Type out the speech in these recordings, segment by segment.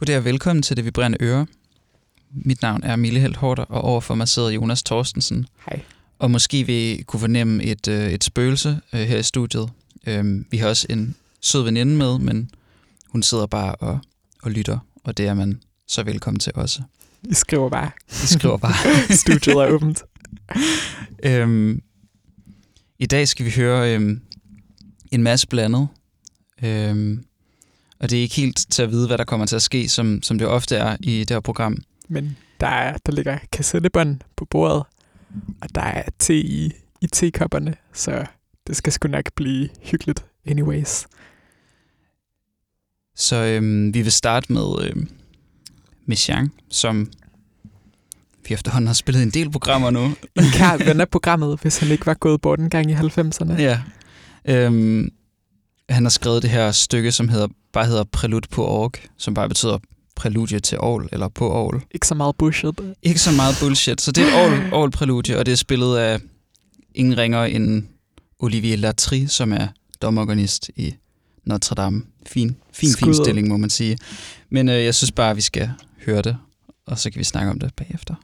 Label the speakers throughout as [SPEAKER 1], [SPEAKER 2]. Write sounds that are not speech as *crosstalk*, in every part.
[SPEAKER 1] Goddag og velkommen til Det Vibrerende Øre. Mit navn er Mille Helt Hårder, og overfor mig sidder Jonas Thorstensen.
[SPEAKER 2] Hej.
[SPEAKER 1] Og måske vi kunne fornemme et, øh, et spøgelse øh, her i studiet. Øhm, vi har også en sød veninde med, men hun sidder bare og, og lytter, og det er man så velkommen til også.
[SPEAKER 2] I skriver bare.
[SPEAKER 1] Vi skriver bare. *laughs*
[SPEAKER 2] Studiet er åbent. *laughs*
[SPEAKER 1] øhm, I dag skal vi høre øhm, en masse blandet. Øhm, og det er ikke helt til at vide, hvad der kommer til at ske, som, som det ofte er i det her program.
[SPEAKER 2] Men der, er, der ligger kassettebånd på bordet, og der er te i, i tekopperne, så det skal sgu nok blive hyggeligt anyways.
[SPEAKER 1] Så øhm, vi vil starte med øhm, Michang, som vi efterhånden har spillet en del programmer nu.
[SPEAKER 2] En kær ven af programmet, hvis han ikke var gået bort en gang i 90'erne.
[SPEAKER 1] Ja. Øhm, han har skrevet det her stykke, som hedder, bare hedder Prelude på org, som bare betyder præludie til Aarhus, eller på Aarhus.
[SPEAKER 2] Ikke så meget bullshit.
[SPEAKER 1] Ikke så meget bullshit. Så det er et Aarhus, Aarhus præludie, og det er spillet af ingen ringer end Olivier Latry, som er domorganist i Notre Dame. Fin, fin, fin stilling, må man sige. Men øh, jeg synes bare, vi skal høre det, og så kan vi snakke om det bagefter.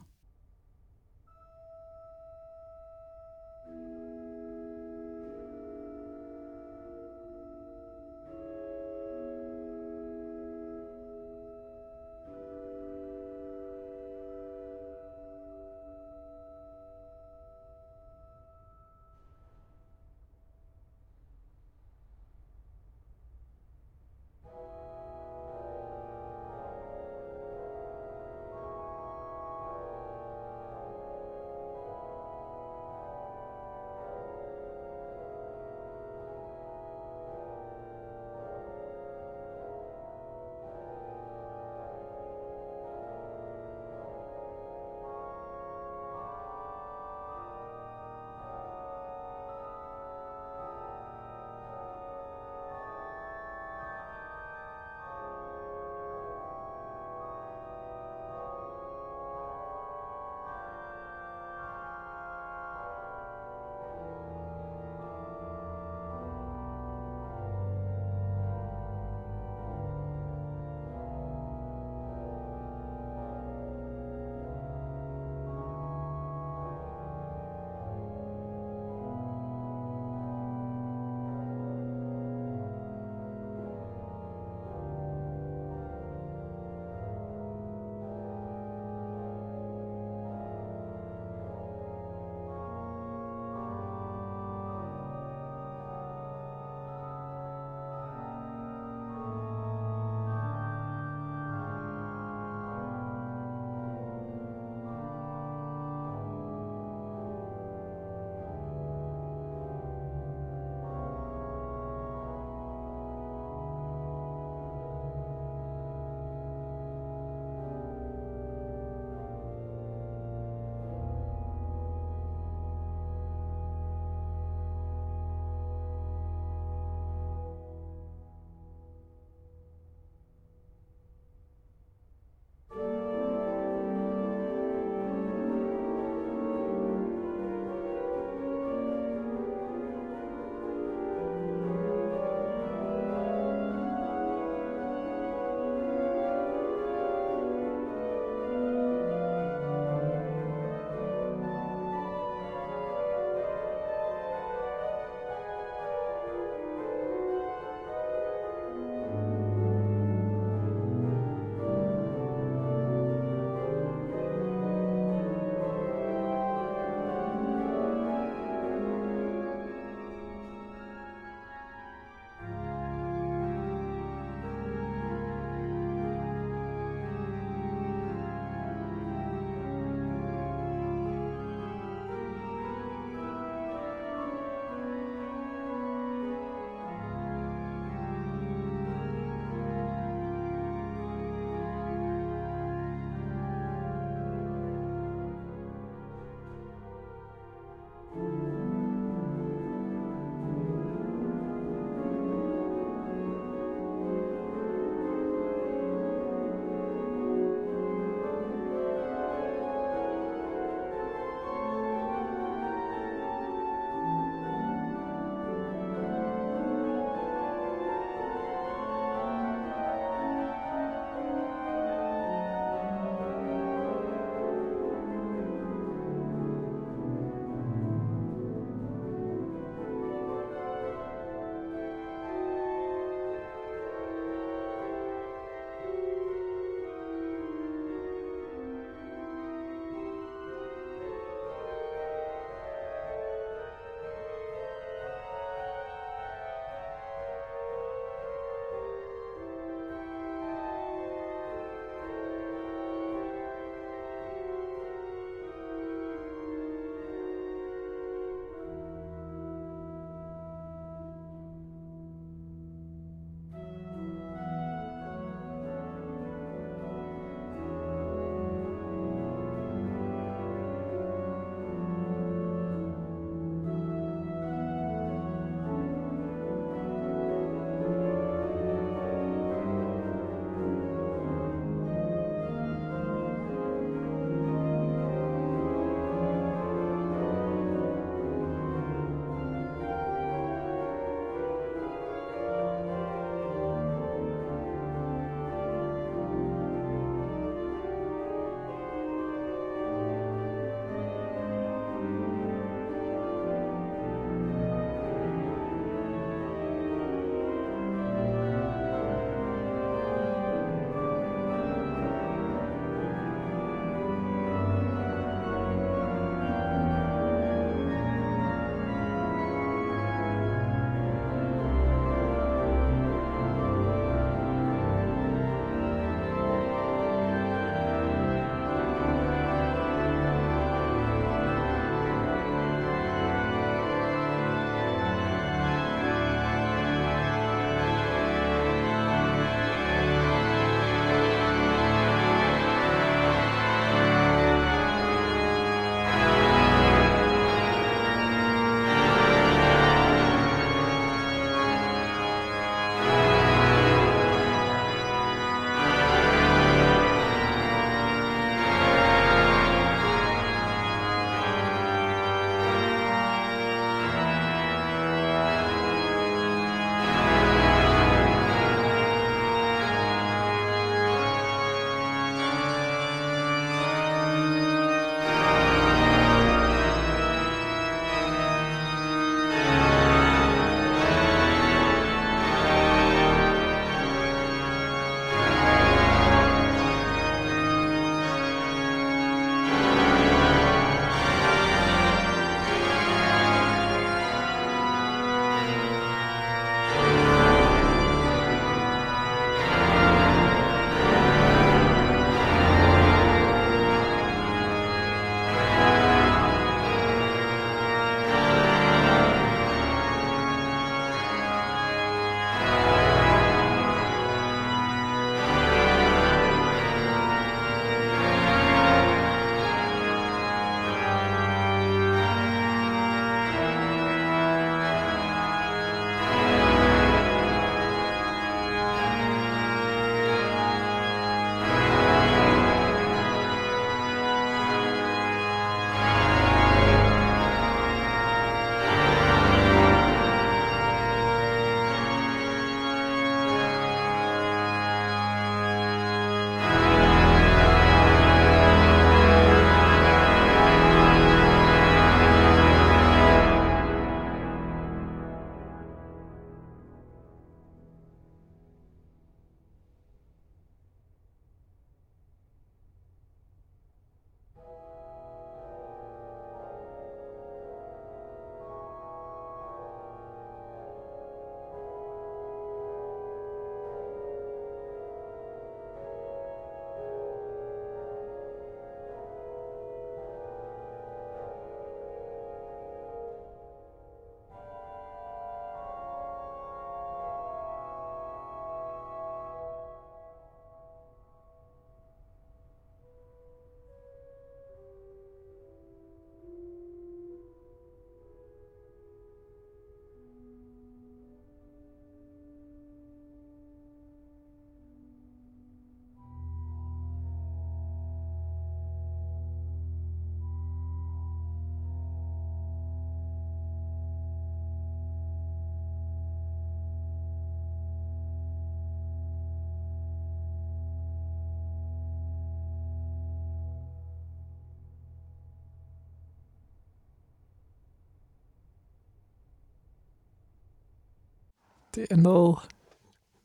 [SPEAKER 2] Det er noget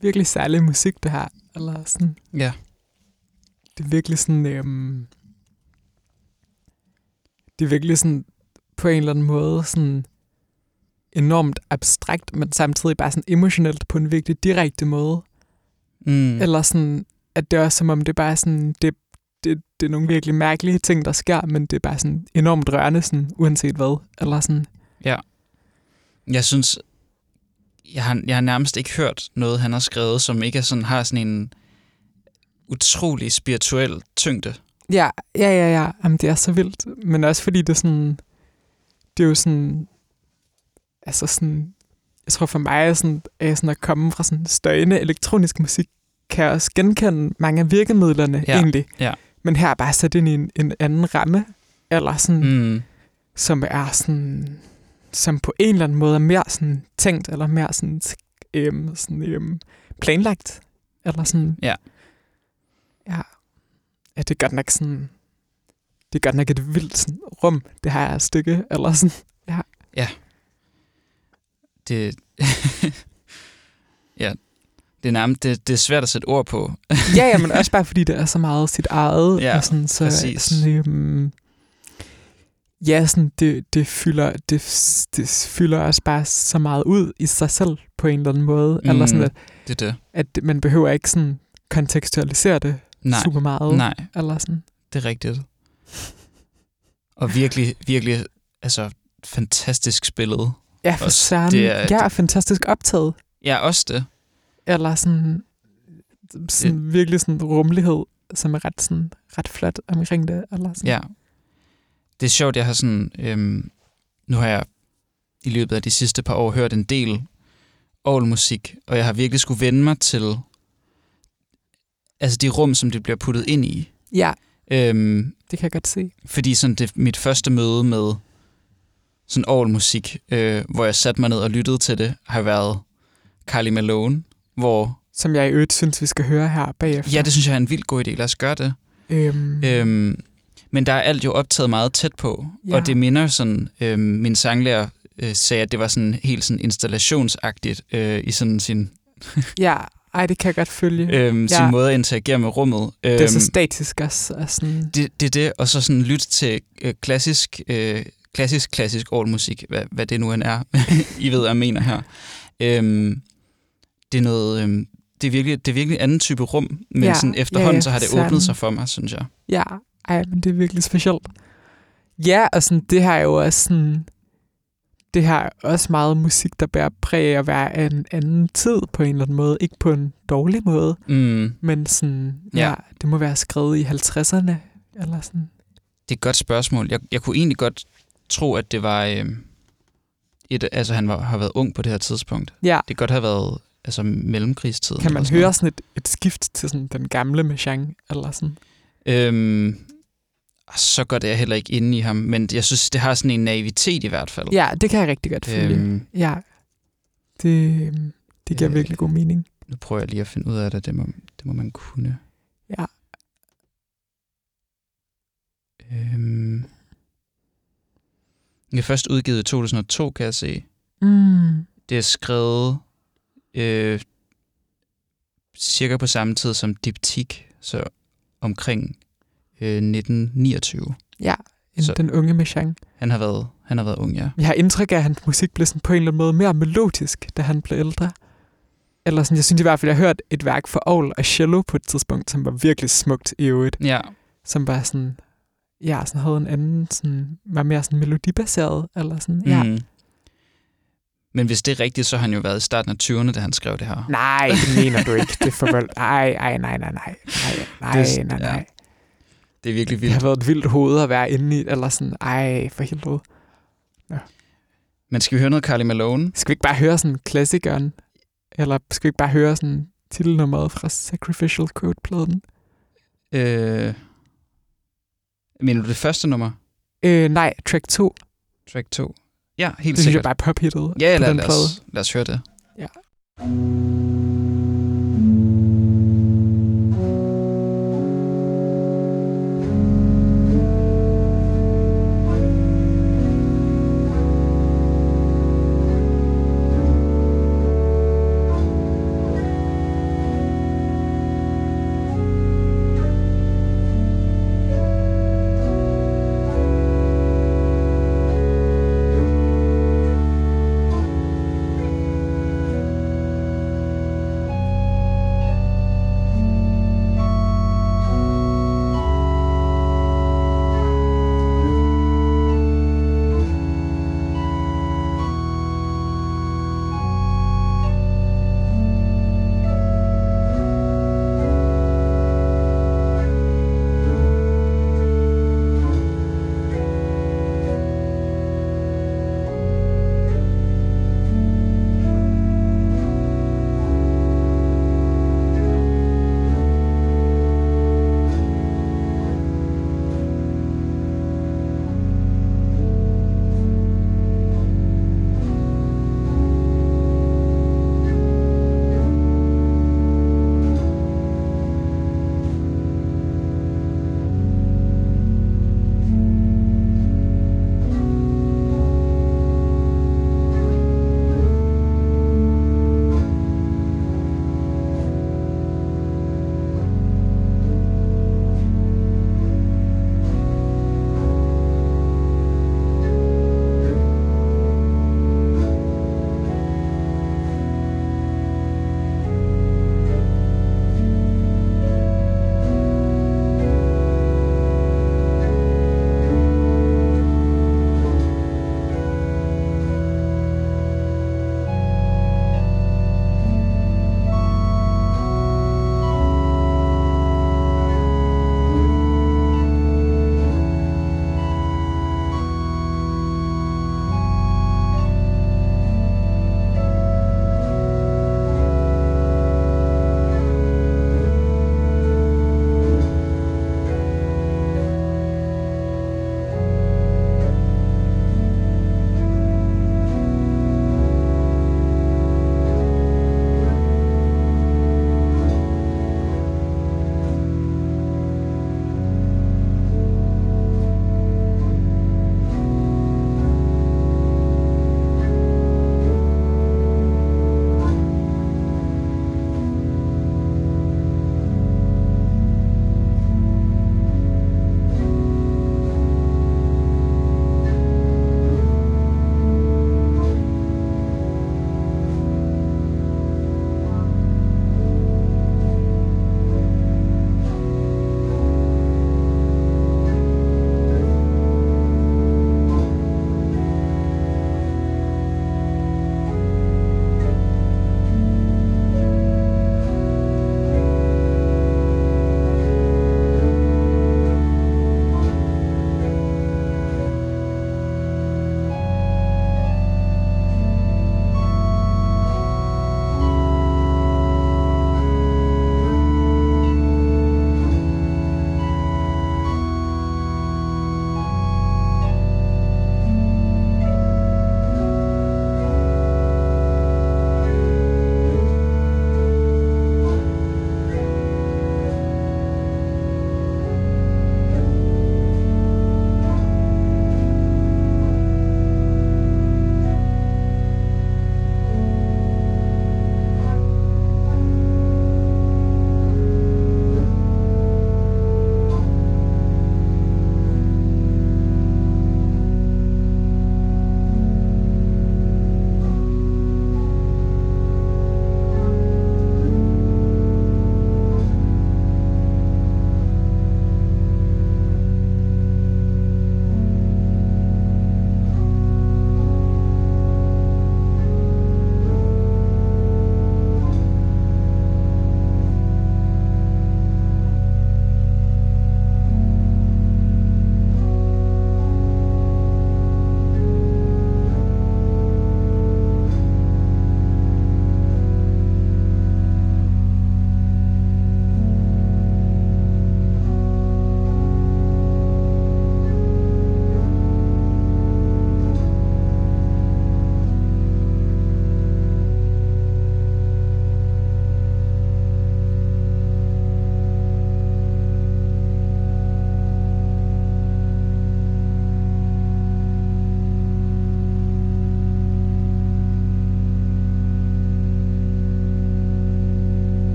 [SPEAKER 2] virkelig særlig musik, det her. Eller sådan,
[SPEAKER 1] Ja.
[SPEAKER 2] det er virkelig sådan, øhm, det er virkelig sådan, på en eller anden måde, sådan enormt abstrakt, men samtidig bare sådan emotionelt på en virkelig direkte måde.
[SPEAKER 1] Mm.
[SPEAKER 2] Eller sådan, at det er også som om, det er bare sådan, det, det, det er nogle virkelig mærkelige ting, der sker, men det er bare sådan enormt rørende, sådan, uanset hvad. Eller sådan,
[SPEAKER 1] Jeg synes, jeg har, jeg har nærmest ikke hørt noget, han har skrevet, som ikke er sådan, har sådan en utrolig spirituel tyngde.
[SPEAKER 2] Ja, ja, ja, ja. Jamen, det er så vildt. Men også fordi det er sådan... Det er jo sådan... Altså sådan... Jeg tror for mig, er sådan, er sådan at komme fra sådan støjende elektronisk musik, kan jeg også genkende mange af virkemidlerne
[SPEAKER 1] Ja,
[SPEAKER 2] egentlig.
[SPEAKER 1] ja.
[SPEAKER 2] Men her er bare sat ind i en, en anden ramme, eller sådan, mm. Som er sådan, som på en eller anden måde er mere sådan tænkt, eller mere sådan, øhm, sådan øhm, planlagt, eller sådan.
[SPEAKER 1] Ja.
[SPEAKER 2] Ja. Ja, det er godt nok sådan, det er godt nok et vildt sådan, rum, det her stykke, eller sådan.
[SPEAKER 1] Det, *laughs* ja, det er nærmest, det, det er svært at sætte ord på.
[SPEAKER 2] ja, ja, men også bare fordi det er så meget sit eget,
[SPEAKER 1] Ja,
[SPEAKER 2] og sådan, så
[SPEAKER 1] præcis.
[SPEAKER 2] sådan, øhm, ja, sådan, det, det, fylder, det, det fylder også bare så meget ud i sig selv på en eller anden måde, mm. eller sådan, at,
[SPEAKER 1] Det er det.
[SPEAKER 2] at man behøver ikke sådan kontekstualisere det
[SPEAKER 1] Nej,
[SPEAKER 2] super meget,
[SPEAKER 1] nej,
[SPEAKER 2] eller sådan.
[SPEAKER 1] det er rigtigt. Og virkelig, virkelig, altså, fantastisk spillet.
[SPEAKER 2] Ja, for søren.
[SPEAKER 1] det er-
[SPEAKER 2] ja, fantastisk optaget.
[SPEAKER 1] Ja, også det.
[SPEAKER 2] Eller sådan, sådan virkelig sådan rummelighed, som er ret, sådan, ret flot omkring det. Eller sådan.
[SPEAKER 1] Ja. Det er sjovt, jeg har sådan... Øhm, nu har jeg i løbet af de sidste par år hørt en del musik, og jeg har virkelig skulle vende mig til altså de rum, som det bliver puttet ind i.
[SPEAKER 2] ja,
[SPEAKER 1] Øhm,
[SPEAKER 2] det kan jeg godt se.
[SPEAKER 1] fordi sådan det mit første møde med sådan orgelmusik, øh, hvor jeg satte mig ned og lyttede til det, har været Carly Malone, hvor...
[SPEAKER 2] Som jeg i øvrigt synes, vi skal høre her bagefter.
[SPEAKER 1] Ja, det synes jeg er en vild god idé. Lad os gøre det.
[SPEAKER 2] Øhm,
[SPEAKER 1] Øhm, men der er alt jo optaget meget tæt på,
[SPEAKER 2] Ja.
[SPEAKER 1] og det minder sådan, øhm, min sanglærer øh, sagde, at det var sådan helt sådan installationsagtigt øh, i sådan sin, *laughs*
[SPEAKER 2] ja, ej, det kan jeg godt følge.
[SPEAKER 1] øhm,
[SPEAKER 2] Ja.
[SPEAKER 1] sin måde at interagere med rummet. Øhm,
[SPEAKER 2] det er så statisk også. Og sådan,
[SPEAKER 1] det, det er det, og så sådan lytte til øh, klassisk, øh, klassisk, klassisk orgelmusik, hvad, hvad det nu end er, *laughs* I ved, hvad jeg mener her. Øhm, det er noget, øhm, det er virkelig, det er virkelig en anden type rum, men
[SPEAKER 2] Ja,
[SPEAKER 1] sådan efterhånden,
[SPEAKER 2] ja,
[SPEAKER 1] så har det
[SPEAKER 2] sådan.
[SPEAKER 1] åbnet sig for mig, synes jeg.
[SPEAKER 2] ja, ej, men det er virkelig specielt. Ja, og sådan, det her er jo også sådan, det her er også meget musik, der bærer præg af at være af en anden tid på en eller anden måde. Ikke på en dårlig måde,
[SPEAKER 1] Mm.
[SPEAKER 2] men sådan, ja,
[SPEAKER 1] Ja.
[SPEAKER 2] det må være skrevet i 50'erne, eller sådan.
[SPEAKER 1] Det er et godt spørgsmål. Jeg, jeg kunne egentlig godt tro, at det var... Øh, et, altså, han var, har været ung på det her tidspunkt.
[SPEAKER 2] Ja,
[SPEAKER 1] Det kan godt have været altså, mellemkrigstiden.
[SPEAKER 2] kan man
[SPEAKER 1] sådan
[SPEAKER 2] høre sådan et, et skift til sådan den gamle Machang, eller sådan.
[SPEAKER 1] noget. Øhm, så godt er jeg heller ikke inde i ham, men jeg synes, det har sådan en naivitet i hvert fald.
[SPEAKER 2] Ja, det kan jeg rigtig godt følge.
[SPEAKER 1] øhm,
[SPEAKER 2] Ja, det, øhm, det giver
[SPEAKER 1] Øh.
[SPEAKER 2] virkelig god mening.
[SPEAKER 1] nu prøver jeg lige at finde ud af det. Det må, det må man kunne.
[SPEAKER 2] Ja.
[SPEAKER 1] Øhm, det er først udgivet i 2002, kan jeg se.
[SPEAKER 2] Mm.
[SPEAKER 1] Det er skrevet øh, cirka på samme tid som Diptyk, så omkring øh, 1929.
[SPEAKER 2] Ja,
[SPEAKER 1] Så-
[SPEAKER 2] den unge Machang.
[SPEAKER 1] Han har været, han har været ung, ja.
[SPEAKER 2] Jeg har indtryk af, at hans musik blev sådan på en eller anden måde mere melodisk, da han blev ældre. Eller sådan, jeg synes i hvert fald, jeg har hørt et værk for Aul og cello på et tidspunkt, som var virkelig smukt i øvrigt.
[SPEAKER 1] Ja,
[SPEAKER 2] Som var sådan, ja, sådan havde en anden, sådan, var mere sådan melodibaseret, eller sådan, ja.
[SPEAKER 1] mm. Men hvis det er rigtigt, så har han jo været i starten af 20'erne, da han skrev det her.
[SPEAKER 2] Nej, det mener du ikke. Det er for vold. Ej, ej, nej, nej, nej. Nej, nej, nej, nej.
[SPEAKER 1] Det er virkelig
[SPEAKER 2] Det har
[SPEAKER 1] vildt.
[SPEAKER 2] været et vildt hoved at være inde i, eller sådan, ej, for helvede.
[SPEAKER 1] Men skal vi høre noget Carly Malone?
[SPEAKER 2] Skal vi ikke bare høre sådan klassikeren? Eller skal vi ikke bare høre sådan titelnummeret fra Sacrificial Code-pladen?
[SPEAKER 1] Øh, mener du det første nummer?
[SPEAKER 2] Øh, nej, track 2.
[SPEAKER 1] Track 2? Ja, helt
[SPEAKER 2] Det synes jeg
[SPEAKER 1] sikkert.
[SPEAKER 2] bare er pophittet
[SPEAKER 1] Ja,
[SPEAKER 2] på
[SPEAKER 1] lad,
[SPEAKER 2] den
[SPEAKER 1] lad,
[SPEAKER 2] plade.
[SPEAKER 1] os, lad os høre det.
[SPEAKER 2] Ja.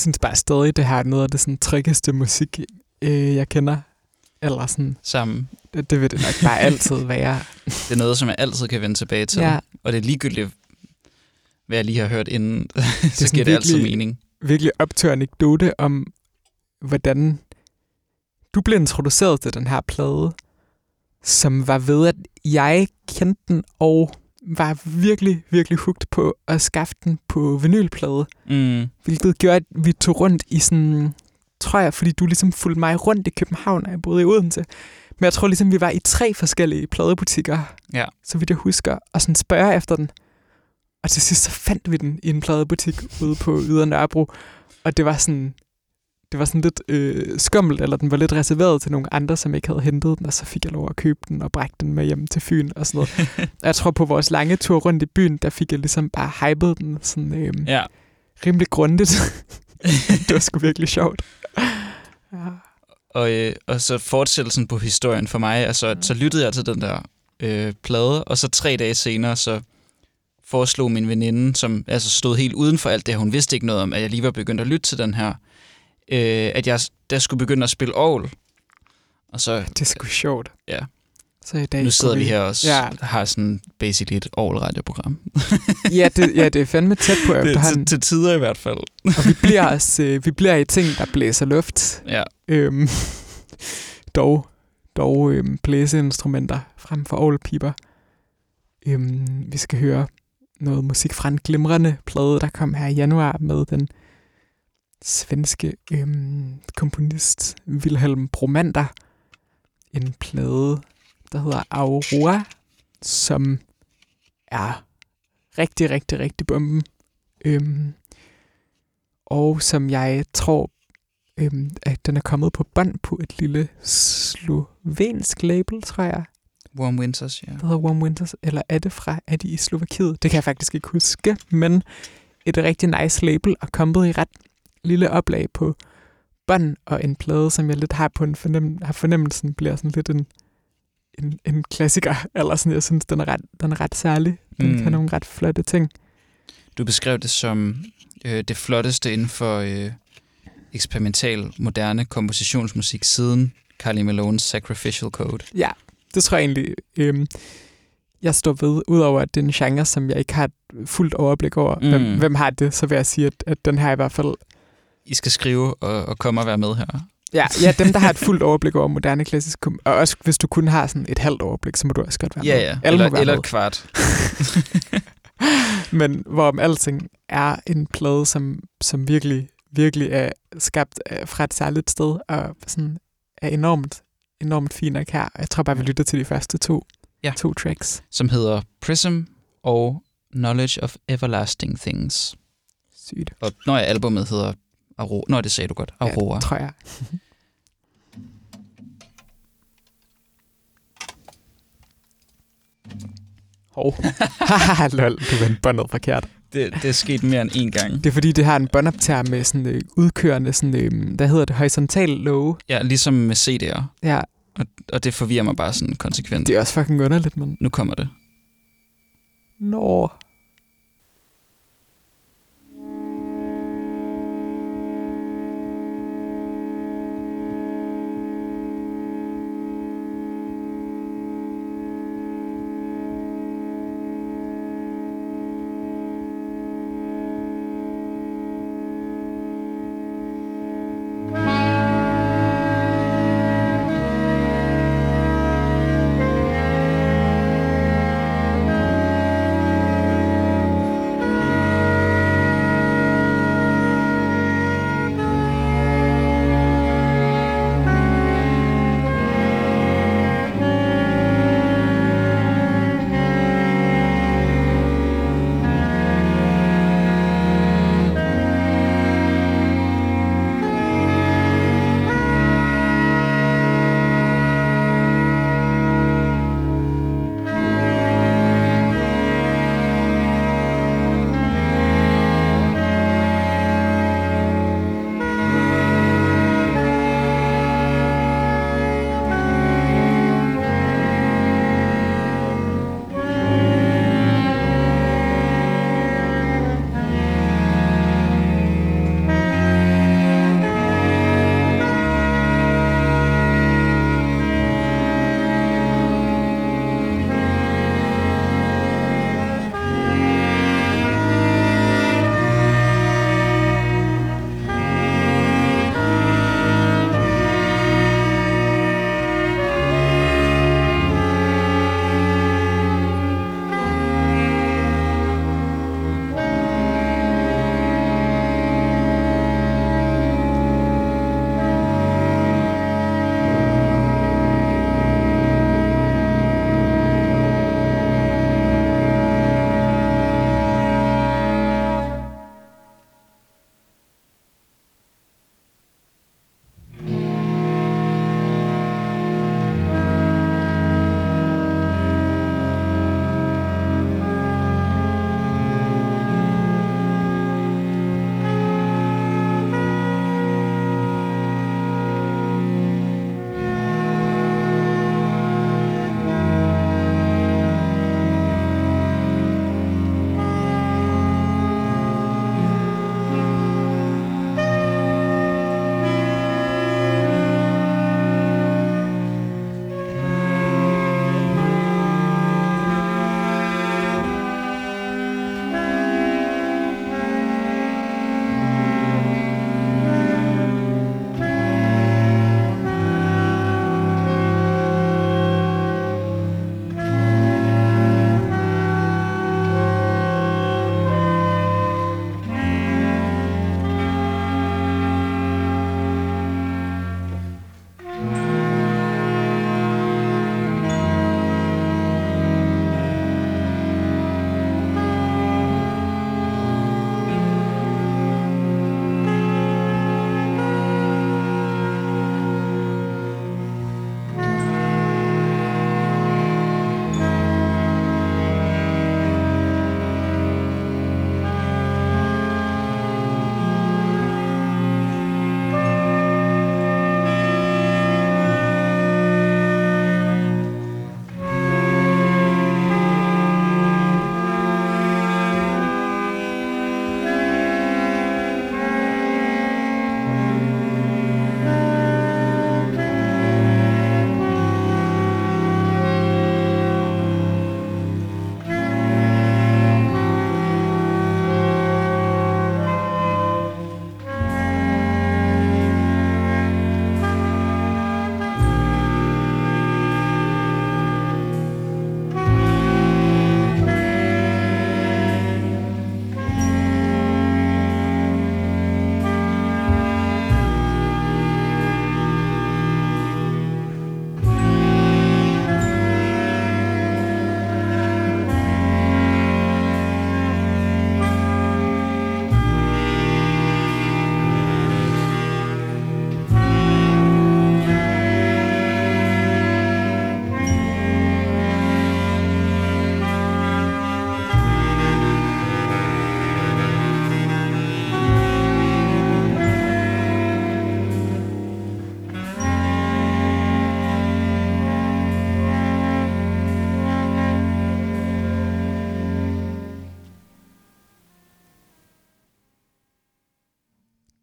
[SPEAKER 2] Synes bare stadig, det her er noget af det sådan, tryggeste musik, øh, jeg kender. Eller sådan,
[SPEAKER 1] Sammen.
[SPEAKER 2] det, det vil det nok bare altid være. *laughs*
[SPEAKER 1] Det er noget, som jeg altid kan vende tilbage til.
[SPEAKER 2] Ja.
[SPEAKER 1] Og det er ligegyldigt, hvad jeg lige har hørt inden, *laughs* så
[SPEAKER 2] sådan
[SPEAKER 1] giver det altid mening.
[SPEAKER 2] virkelig optør anekdote om, hvordan du blev introduceret til den her plade, som var ved, at jeg kendte den og var virkelig, virkelig hugt på at skaffe den på vinylplade.
[SPEAKER 1] Mm.
[SPEAKER 2] Hvilket gjorde, at vi tog rundt i sådan, tror jeg, fordi du ligesom fulgte mig rundt i København, og jeg boede i Odense. Men jeg tror ligesom, vi var i tre forskellige pladebutikker,
[SPEAKER 1] Ja.
[SPEAKER 2] så vidt jeg husker, og sådan spørger efter den. Og til sidst så fandt vi den i en pladebutik ude på Ydre Nørrebro, og det var sådan, det var sådan lidt øh, skummelt, eller den var lidt reserveret til nogle andre, som ikke havde hentet den, og så fik jeg lov at købe den og brække den med hjem til Fyn og sådan noget. Og *laughs* jeg tror på vores lange tur rundt i byen, der fik jeg ligesom bare hypet den sådan øh,
[SPEAKER 1] Ja.
[SPEAKER 2] rimelig grundigt. *laughs* det var sgu virkelig sjovt. *laughs* Ja.
[SPEAKER 1] Og, øh, og så fortsættelsen på historien for mig, altså, så lyttede jeg til den der øh, plade, og så tre dage senere, så foreslog min veninde, som altså stod helt uden for alt det her, hun vidste ikke noget om, at jeg lige var begyndt at lytte til den her, øh, at jeg der skulle begynde at spille ovl. Og så,
[SPEAKER 2] Det er sgu sjovt.
[SPEAKER 1] Ja.
[SPEAKER 2] Så i dag
[SPEAKER 1] nu sidder vi her og
[SPEAKER 2] Ja.
[SPEAKER 1] har sådan basically et ovl-radioprogram. *laughs*
[SPEAKER 2] ja, det, ja, det er fandme tæt på efterhånden.
[SPEAKER 1] til, til tider i hvert fald.
[SPEAKER 2] Og vi bliver, os, øh, vi bliver i ting, der blæser luft.
[SPEAKER 1] Ja.
[SPEAKER 2] Øhm, *laughs* dog dog øhm, blæseinstrumenter frem for ovlpiber. Øhm, vi skal høre noget musik fra en glimrende plade, der kom her i januar med den svenske øhm, komponist Wilhelm Bromander. En plade, der hedder Aurora, som er rigtig, rigtig, rigtig bomben. Øhm, og som jeg tror, øhm, at den er kommet på bånd på et lille slovensk label, tror jeg,
[SPEAKER 1] Warm Winters, ja.
[SPEAKER 2] der hedder Warm Winters, eller er det fra, er de i Slovakiet? Det kan jeg faktisk ikke huske, men et rigtig nice label, og kommet i ret lille oplag på bånd, og en plade, som jeg lidt har på en fornem, har fornemmelsen, bliver sådan lidt en, en, en klassiker, *laughs* eller sådan, jeg synes, den er ret, den er ret særlig. Den mm. Kan nogle ret flotte ting.
[SPEAKER 1] Du beskrev det som øh, det flotteste inden for øh, eksperimental, moderne kompositionsmusik siden Carly Malones Sacrificial Code.
[SPEAKER 2] Ja, det tror jeg egentlig, øhm, jeg står ved, udover at det er en genre, som jeg ikke har et fuldt overblik over. Mm. Hvem, hvem har det, så vil jeg sige, at, at den her i hvert fald...
[SPEAKER 1] I skal skrive og, og komme og være med her.
[SPEAKER 2] Ja, ja, dem, der har et fuldt overblik over moderne klassisk kom- Og også hvis du kun har sådan et halvt overblik, så må du også godt være
[SPEAKER 1] Ja,
[SPEAKER 2] med.
[SPEAKER 1] ja.
[SPEAKER 2] Alle må
[SPEAKER 1] Eller,
[SPEAKER 2] være
[SPEAKER 1] eller
[SPEAKER 2] med.
[SPEAKER 1] et kvart. *laughs*
[SPEAKER 2] Men hvorom alting er en plade, som, som virkelig, virkelig er skabt øh, fra et særligt sted, og sådan er enormt, enormt fin og kær. Jeg tror bare, vi lytter til de første to,
[SPEAKER 1] Ja.
[SPEAKER 2] to tracks.
[SPEAKER 1] Som hedder Prism og Knowledge of Everlasting Things.
[SPEAKER 2] Sygt.
[SPEAKER 1] Og når jeg albumet hedder Aurora. Nå, det sagde du godt. Aurora.
[SPEAKER 2] Ja, tror jeg. *laughs* Hov. *laughs* Lol, du vendte båndet forkert.
[SPEAKER 1] Det, det er sket mere end én gang.
[SPEAKER 2] Det er fordi, det har en båndoptager med sådan øh, udkørende, sådan, øh, hvad hedder det, horisontal låge.
[SPEAKER 1] Ja, ligesom med CD'er.
[SPEAKER 2] Ja,
[SPEAKER 1] Og, og det forvirrer mig bare sådan konsekvent.
[SPEAKER 2] det er også fucking underligt, men...
[SPEAKER 1] Nu kommer det.
[SPEAKER 2] Nå.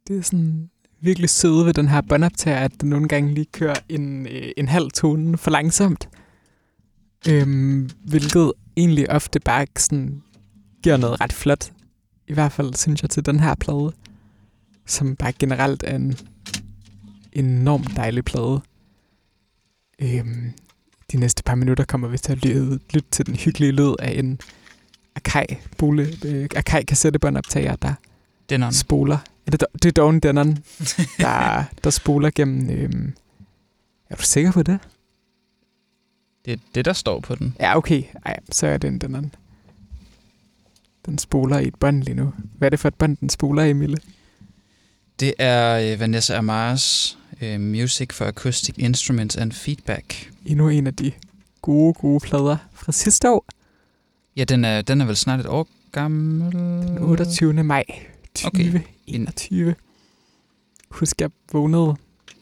[SPEAKER 2] Det er sådan virkelig søde ved den her båndoptager, at den nogle gange lige kører en, øh, en halv tone for langsomt. Øhm, hvilket egentlig ofte bare sådan giver noget ret flot. I hvert fald synes jeg til den her plade, som bare generelt er en enormt dejlig plade. Øhm, de næste par minutter kommer vi til at lytte, lytte til den hyggelige lyd af en Akai, bole, øh, Akai kassettebåndoptager, der
[SPEAKER 1] Denon.
[SPEAKER 2] spoler. Er det, det er Dawn Denon, *laughs* der, der spoler gennem... Øhm, er du sikker på det?
[SPEAKER 1] Det er det, der står på den.
[SPEAKER 2] Ja, okay. Ej, så er det en Denon. Den spoler i et bånd lige nu. Hvad er det for et bånd, den spoler i, Mille?
[SPEAKER 1] Det er øh, Vanessa Amars øh, Music for Acoustic Instruments and Feedback.
[SPEAKER 2] Endnu en af de gode, gode plader fra sidste år.
[SPEAKER 1] Ja, den er, den er vel snart et år gammel.
[SPEAKER 2] Den 28. maj 2021. Okay. Husk, jeg vågnede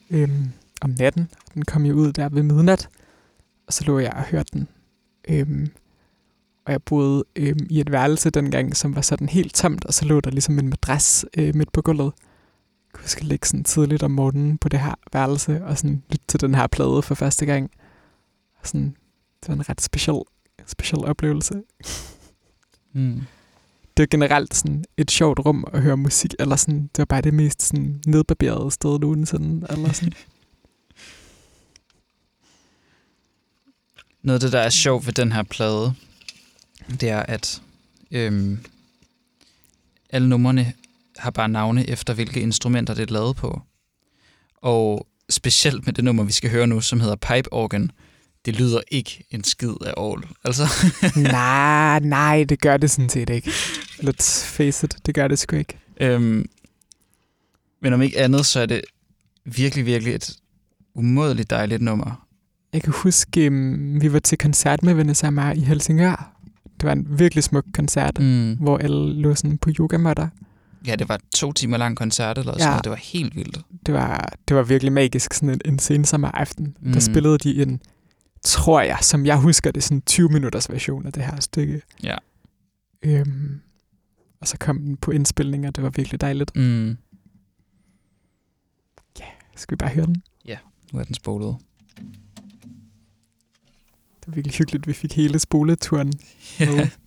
[SPEAKER 2] øhm, om natten. Den kom jo ud der ved midnat. Og så lå jeg og hørte den. Øhm, og jeg boede øhm, i et værelse dengang, som var sådan helt tomt, og så lå der ligesom en madras øh, midt på gulvet. Jeg kunne huske at ligge sådan tidligt om morgenen på det her værelse, og sådan lytte til den her plade for første gang. Og sådan, det var en ret speciel, speciel oplevelse.
[SPEAKER 1] Mm.
[SPEAKER 2] Det er generelt sådan et sjovt rum at høre musik, eller sådan, det var bare det mest sådan nedbarberede sted nogensinde, eller sådan. *laughs*
[SPEAKER 1] Noget af det, der er sjovt ved den her plade, det er, at øhm, alle numrene har bare navne efter, hvilke instrumenter det er lavet på. Og specielt med det nummer, vi skal høre nu, som hedder Pipe Organ, det lyder ikke en skid af all. Altså,
[SPEAKER 2] nej, nej, det gør det sådan set ikke. *laughs* Let's face it, det gør det sgu ikke.
[SPEAKER 1] øhm, men om ikke andet, så er det virkelig, virkelig et umådeligt dejligt nummer.
[SPEAKER 2] Jeg kan huske, um, vi var til koncert med Vanessa Amar i Helsingør. Det var en virkelig smuk koncert, mm. Hvor alle lå sådan på yogamotter.
[SPEAKER 1] Ja, det var to timer lang koncert eller sådan
[SPEAKER 2] Ja.
[SPEAKER 1] noget. Det var helt vildt.
[SPEAKER 2] Det var, det var virkelig magisk, sådan en, en sensommer aften. Mm.
[SPEAKER 1] Mm.
[SPEAKER 2] Der spillede de en, tror jeg, som jeg husker det, sådan 20 minutters version af det her stykke.
[SPEAKER 1] Ja.
[SPEAKER 2] Øhm, og så kom den på indspilning, og det var virkelig dejligt.
[SPEAKER 1] Mm.
[SPEAKER 2] Skal vi bare høre den?
[SPEAKER 1] Nu er den spolet.
[SPEAKER 2] Det var virkelig hyggeligt, vi fik hele spoleturen.
[SPEAKER 1] Ja. *laughs*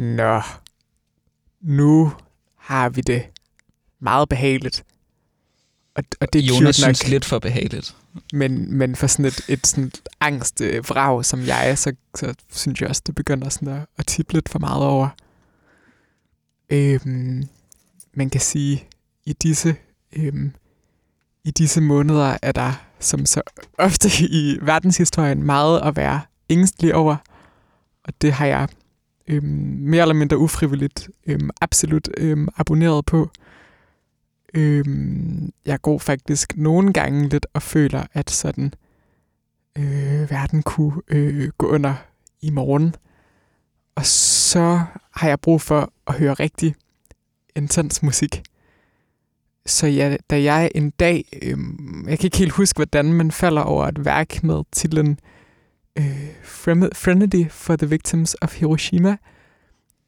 [SPEAKER 2] Nå, nu har vi det meget behageligt. Og, og det er
[SPEAKER 1] Jonas
[SPEAKER 2] nok,
[SPEAKER 1] synes lidt for behageligt.
[SPEAKER 2] men, men for sådan et, et sådan angst øh, vrag som jeg, så, så synes jeg også, det begynder sådan at, at tippe lidt for meget over. Øhm, man kan sige, i disse, øhm, i disse måneder er der, som så ofte i verdenshistorien, meget at være ængstelig over. Og det har jeg øhm, mere eller mindre ufrivilligt øhm, absolut øhm, abonneret på. Øhm, jeg går faktisk nogle gange lidt og føler, at sådan øh, verden kunne øh, gå under i morgen. Og så har jeg brug for at høre rigtig intens musik. Så ja, da jeg en dag, øhm, jeg kan ikke helt huske, hvordan man falder over et værk med titlen øh, Frenedy for the Victims of Hiroshima,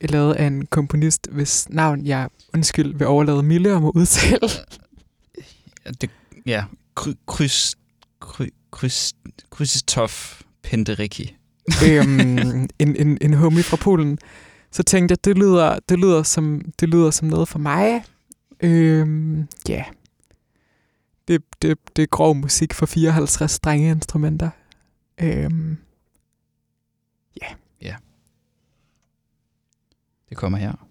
[SPEAKER 2] lavet af en komponist, hvis navn jeg, undskyld, vil overlade Mille om at udtale.
[SPEAKER 1] Ja, det, ja. Kry, kryds, kry, kryds, Krzysztof Penderecki.
[SPEAKER 2] øhm, en, en, en homie fra Polen. Så tænkte jeg, det lyder, det lyder, som, det lyder som noget for mig. Øhm, ja. Yeah. Det, det, det er grov musik for 54 Øhm, ja. Ja.
[SPEAKER 1] Det kommer her.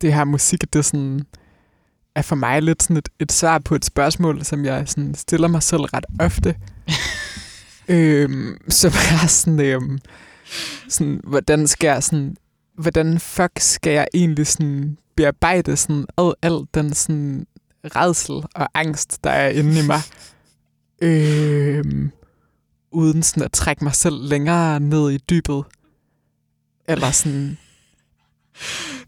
[SPEAKER 2] Det her musik, det er sådan, er for mig lidt sådan et, et svar på et spørgsmål, som jeg sådan stiller mig selv ret ofte. *laughs* øhm, som er sådan, øhm, sådan, hvordan skal jeg sådan, hvordan fuck skal jeg egentlig sådan bearbejde sådan al, al den sådan redsel og angst, der er inde i mig, øhm, uden sådan at trække mig selv længere ned i dybet. Eller sådan,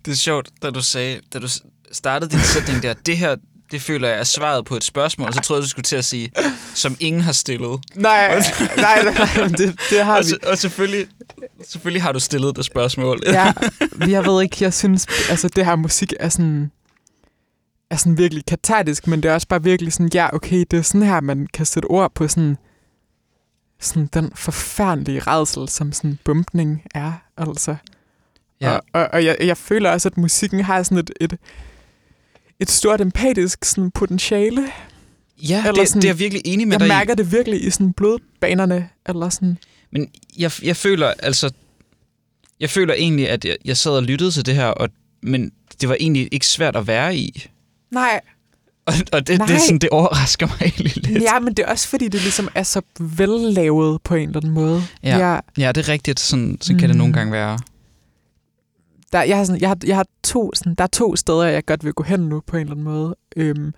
[SPEAKER 1] Det er sjovt, da du sagde, da du startede din sætning der, det her, det føler jeg er svaret på et spørgsmål, og så troede jeg, du skulle til at sige, som ingen har stillet.
[SPEAKER 2] nej, *laughs* nej, nej, det, det har
[SPEAKER 1] Og,
[SPEAKER 2] vi.
[SPEAKER 1] og selvfølgelig, selvfølgelig har du stillet det spørgsmål.
[SPEAKER 2] ja, *laughs* jeg ved ikke, jeg synes, altså det her musik er sådan, er sådan virkelig katartisk, men det er også bare virkelig sådan, ja, okay, det er sådan her, man kan sætte ord på sådan, sådan den forfærdelige redsel, som sådan bumpning er, altså.
[SPEAKER 1] Ja.
[SPEAKER 2] Og, og, og jeg, jeg føler også, at musikken har sådan et, et, et stort empatisk sådan potentiale.
[SPEAKER 1] Ja,
[SPEAKER 2] Eller
[SPEAKER 1] det,
[SPEAKER 2] sådan-
[SPEAKER 1] det er jeg virkelig enig med
[SPEAKER 2] Jeg
[SPEAKER 1] dig i.
[SPEAKER 2] mærker det virkelig i sådan blodbanerne, eller sådan.
[SPEAKER 1] Men jeg, jeg føler altså... Jeg føler egentlig, at jeg, jeg sad og lyttede til det her, og, men det var egentlig ikke svært at være i.
[SPEAKER 2] Nej,
[SPEAKER 1] Og, og det, det, er
[SPEAKER 2] Nej.
[SPEAKER 1] sådan, det overrasker mig egentlig lidt.
[SPEAKER 2] ja, men det er også fordi, det ligesom er så vellavet på en eller anden måde.
[SPEAKER 1] Ja.
[SPEAKER 2] Jeg,
[SPEAKER 1] Ja, det er rigtigt. Sådan, så kan det
[SPEAKER 2] Mm.
[SPEAKER 1] nogle gange være.
[SPEAKER 2] Der, jeg, har sådan, jeg, har, jeg har to, sådan, der er to steder, jeg godt vil gå hen nu på en eller anden måde. Øhm,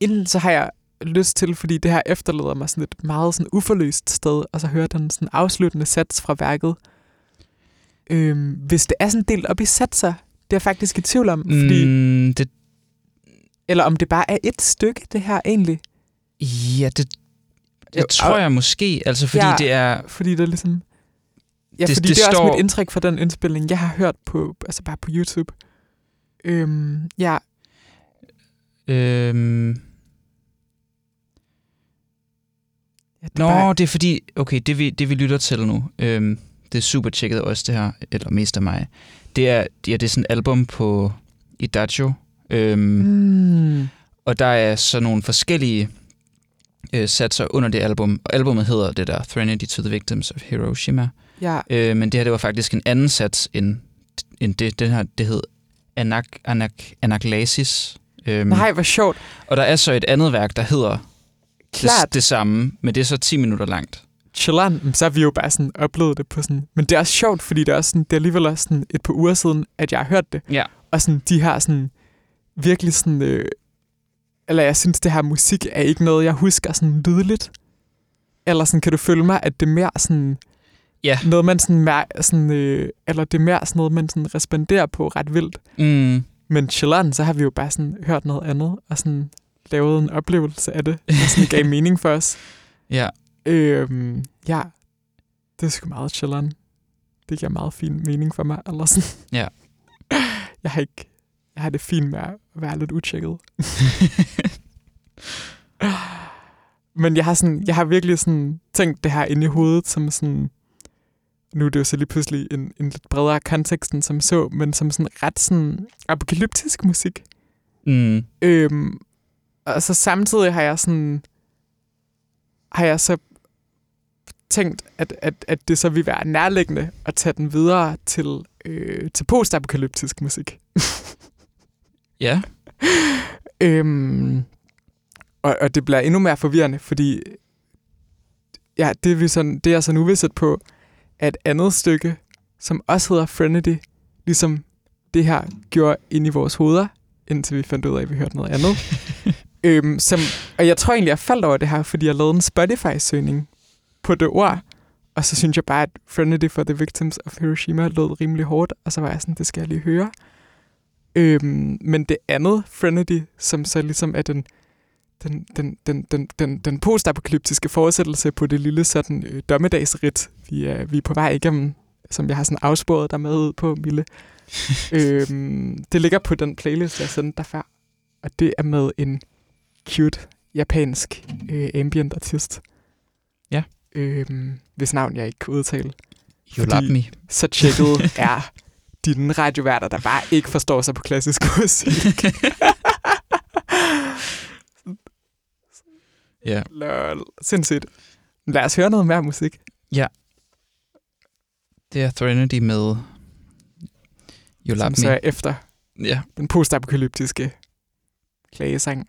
[SPEAKER 2] inden så har jeg lyst til, fordi det her efterlader mig sådan et meget sådan uforløst sted, og så høre den sådan afsluttende sats fra værket. Øhm, hvis det er sådan delt op i satser, det er jeg faktisk i tvivl om, fordi, mm.
[SPEAKER 1] Det,
[SPEAKER 2] eller om det bare er et stykke, det her egentlig.
[SPEAKER 1] ja, det, det
[SPEAKER 2] Jo,
[SPEAKER 1] tror jeg måske. Altså, fordi
[SPEAKER 2] Ja.
[SPEAKER 1] det er...
[SPEAKER 2] Fordi det er ligesom... Ja,
[SPEAKER 1] Det-
[SPEAKER 2] fordi det det, er
[SPEAKER 1] står-
[SPEAKER 2] også mit indtryk fra den indspilning, jeg har hørt på, altså bare på YouTube. Øhm, ja,
[SPEAKER 1] Øhm,
[SPEAKER 2] ja det er
[SPEAKER 1] Nå,
[SPEAKER 2] bare,
[SPEAKER 1] det er fordi, okay, det vi, det vi lytter til nu, øhm, det er super tjekket også det her, eller mest af mig. Det er, ja, det er sådan et album på Idagio, øhm, mm.
[SPEAKER 2] mm,
[SPEAKER 1] og der er så nogle forskellige øh, satser under det album. Og albumet hedder det der, Threnody to the Victims of Hiroshima.
[SPEAKER 2] Ja,
[SPEAKER 1] Øh, men det her, det var faktisk en anden sats end, end det. Den her, det hed Anak, Anak, Anaklesis. Øhm,
[SPEAKER 2] nej, hvor sjovt.
[SPEAKER 1] Og der er så et andet værk, der hedder det,
[SPEAKER 2] Klart,
[SPEAKER 1] det samme, men det er så 10 minutter langt.
[SPEAKER 2] chilleren, så har vi jo bare sådan oplevet det på sådan... Men det er også sjovt, fordi det er, også sådan, det er alligevel også sådan et par uger siden, at jeg har hørt det.
[SPEAKER 1] Ja.
[SPEAKER 2] Og sådan, de har sådan virkelig sådan... Øh, eller jeg synes, det her musik er ikke noget, jeg husker sådan lydligt. Eller sådan, kan du følge mig, at det er mere sådan...
[SPEAKER 1] Ja.
[SPEAKER 2] Noget, man sådan, mær- sådan øh, eller det er mere sådan noget, man sådan responderer på ret vildt.
[SPEAKER 1] Mm.
[SPEAKER 2] Men chilleren, så har vi jo bare sådan hørt noget andet, og sådan lavet en oplevelse af det, der sådan gav *laughs* mening for os.
[SPEAKER 1] Ja,
[SPEAKER 2] Øhm, ja, det er sgu meget chilleren. Det giver meget fin mening for mig, eller sådan.
[SPEAKER 1] Ja. *laughs*
[SPEAKER 2] Jeg har ikke, jeg har det fint med at være lidt utjekket. *laughs* Men jeg har, sådan, jeg har virkelig sådan tænkt det her inde i hovedet, som sådan, nu er det jo så lige pludselig en, en lidt bredere kontekst end som så, men som sådan ret sådan apokalyptisk musik.
[SPEAKER 1] mm.
[SPEAKER 2] Øhm, og så samtidig har jeg sådan har jeg så tænkt, at, at, at det så vil være nærliggende at tage den videre til, øh, til postapokalyptisk musik. *laughs*
[SPEAKER 1] ja.
[SPEAKER 2] Øhm, og, og det bliver endnu mere forvirrende, fordi ja, det, er vi sådan, det er jeg så uvidset på, at et andet stykke, som også hedder Frenedy, ligesom det her gjorde ind i vores hoveder, indtil vi fandt ud af, at vi hørte noget andet. *laughs* øhm, som, og jeg tror egentlig, jeg faldt over det her, fordi jeg lavede en Spotify-søgning på det ord, og så synes jeg bare, at Frenedy for the Victims of Hiroshima lød rimelig hårdt, og så var jeg sådan, det skal jeg lige høre. Øhm, men det andet, Frenedy, som så ligesom er den, den, den, den, den, den, den postapokalyptiske fortsættelse på det lille sådan øh, dommedagsrit, vi er, vi er på vej igennem, som jeg har sådan afsporet dig med ud på, Mille. *laughs* øhm, det ligger på den playlist, jeg sendte dig før, og det er med en cute japansk øh, ambient artist.
[SPEAKER 1] Ja.
[SPEAKER 2] Øhm, hvis navn jeg ikke kan udtale.
[SPEAKER 1] You
[SPEAKER 2] Fordi-
[SPEAKER 1] love me.
[SPEAKER 2] Så tjekket er dine radioværter, der bare ikke forstår sig på klassisk musik. *laughs*
[SPEAKER 1] Ja.
[SPEAKER 2] Lol. Sindssygt. Lad os høre noget mere musik.
[SPEAKER 1] Det er Threnody med You Love
[SPEAKER 2] som så
[SPEAKER 1] Me.
[SPEAKER 2] er efter
[SPEAKER 1] Ja.
[SPEAKER 2] Den postapokalyptiske klagesang.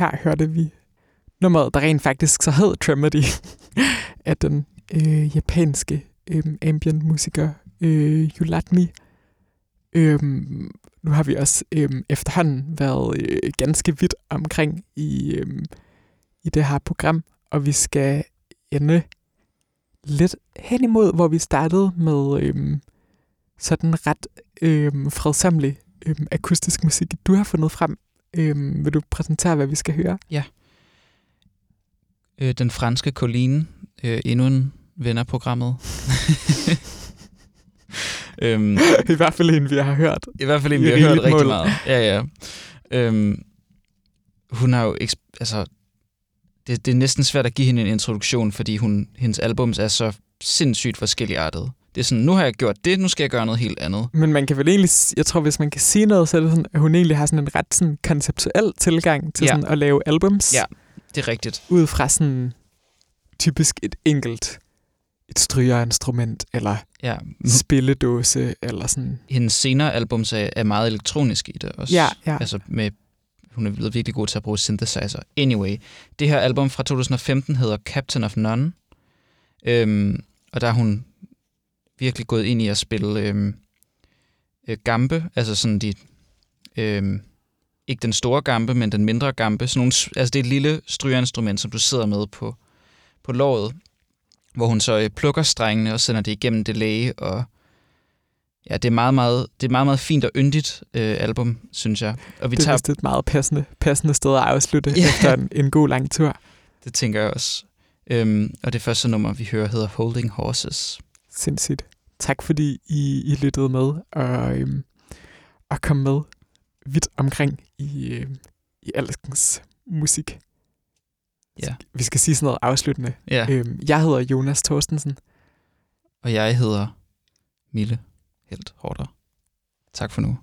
[SPEAKER 2] Her hørte vi nummeret, der rent faktisk så hed Tremedy, *laughs* af den øh, japanske øh, ambient musiker øh, Yulatmi. Øh, nu har vi også øh, efterhånden været øh, ganske vidt omkring i, øh, i det her program, og vi skal ende lidt hen imod, hvor vi startede med øh, sådan ret øh, fredsamlig øh, akustisk musik, du har fundet frem. Øh, vil du præsentere, hvad vi skal høre?
[SPEAKER 1] Ja. Øh, den franske Colline, øh, endnu en ven af programmet. *laughs*
[SPEAKER 2] øhm, I hvert fald en, vi har hørt.
[SPEAKER 1] I hvert fald en, vi har hørt rigtig mål. meget. Ja, ja. Øhm, hun har jo... Altså, det, det er næsten svært at give hende en introduktion, fordi hun, hendes albums er så sindssygt forskelligartet. Det er sådan, nu har jeg gjort det, nu skal jeg gøre noget helt andet.
[SPEAKER 2] Men man kan vel egentlig, jeg tror, hvis man kan sige noget, så er det sådan, at hun egentlig har sådan en ret sådan konceptuel tilgang til ja. sådan at lave albums.
[SPEAKER 1] Ja, det er rigtigt.
[SPEAKER 2] Ud fra sådan typisk et enkelt et strygerinstrument, eller ja. spilledåse, eller sådan.
[SPEAKER 1] Hendes senere albums er, er meget elektronisk i det også.
[SPEAKER 2] Ja, ja.
[SPEAKER 1] Altså med, hun er blevet virkelig god til at bruge synthesizer. Anyway, det her album fra 2015 hedder Captain of None, øhm, og der er hun virkelig gået ind i at spille øhm, øh, gambe, altså sådan de, øhm, ikke den store gambe, men den mindre gambe. Sådan nogle, altså det er et lille strygerinstrument, som du sidder med på, på låret, hvor hun så øh, plukker strengene og sender det igennem delay, og ja, det er meget, meget, det er meget, meget fint og yndigt øh, album, synes jeg.
[SPEAKER 2] Og vi det er tager... et meget passende, passende sted at afslutte *laughs* yeah. efter en, en god lang tur.
[SPEAKER 1] Det tænker jeg også. Øhm, og det første nummer, vi hører, hedder Holding Horses.
[SPEAKER 2] Sindssygt. Tak fordi I, I lyttede med og, øhm, og kom med vidt omkring i, øhm, i alskens musik.
[SPEAKER 1] Ja.
[SPEAKER 2] Vi skal sige sådan noget afsluttende.
[SPEAKER 1] Ja.
[SPEAKER 2] Øhm, jeg hedder Jonas Thorstensen.
[SPEAKER 1] Og jeg hedder Mille Helt Hårder. Tak for nu.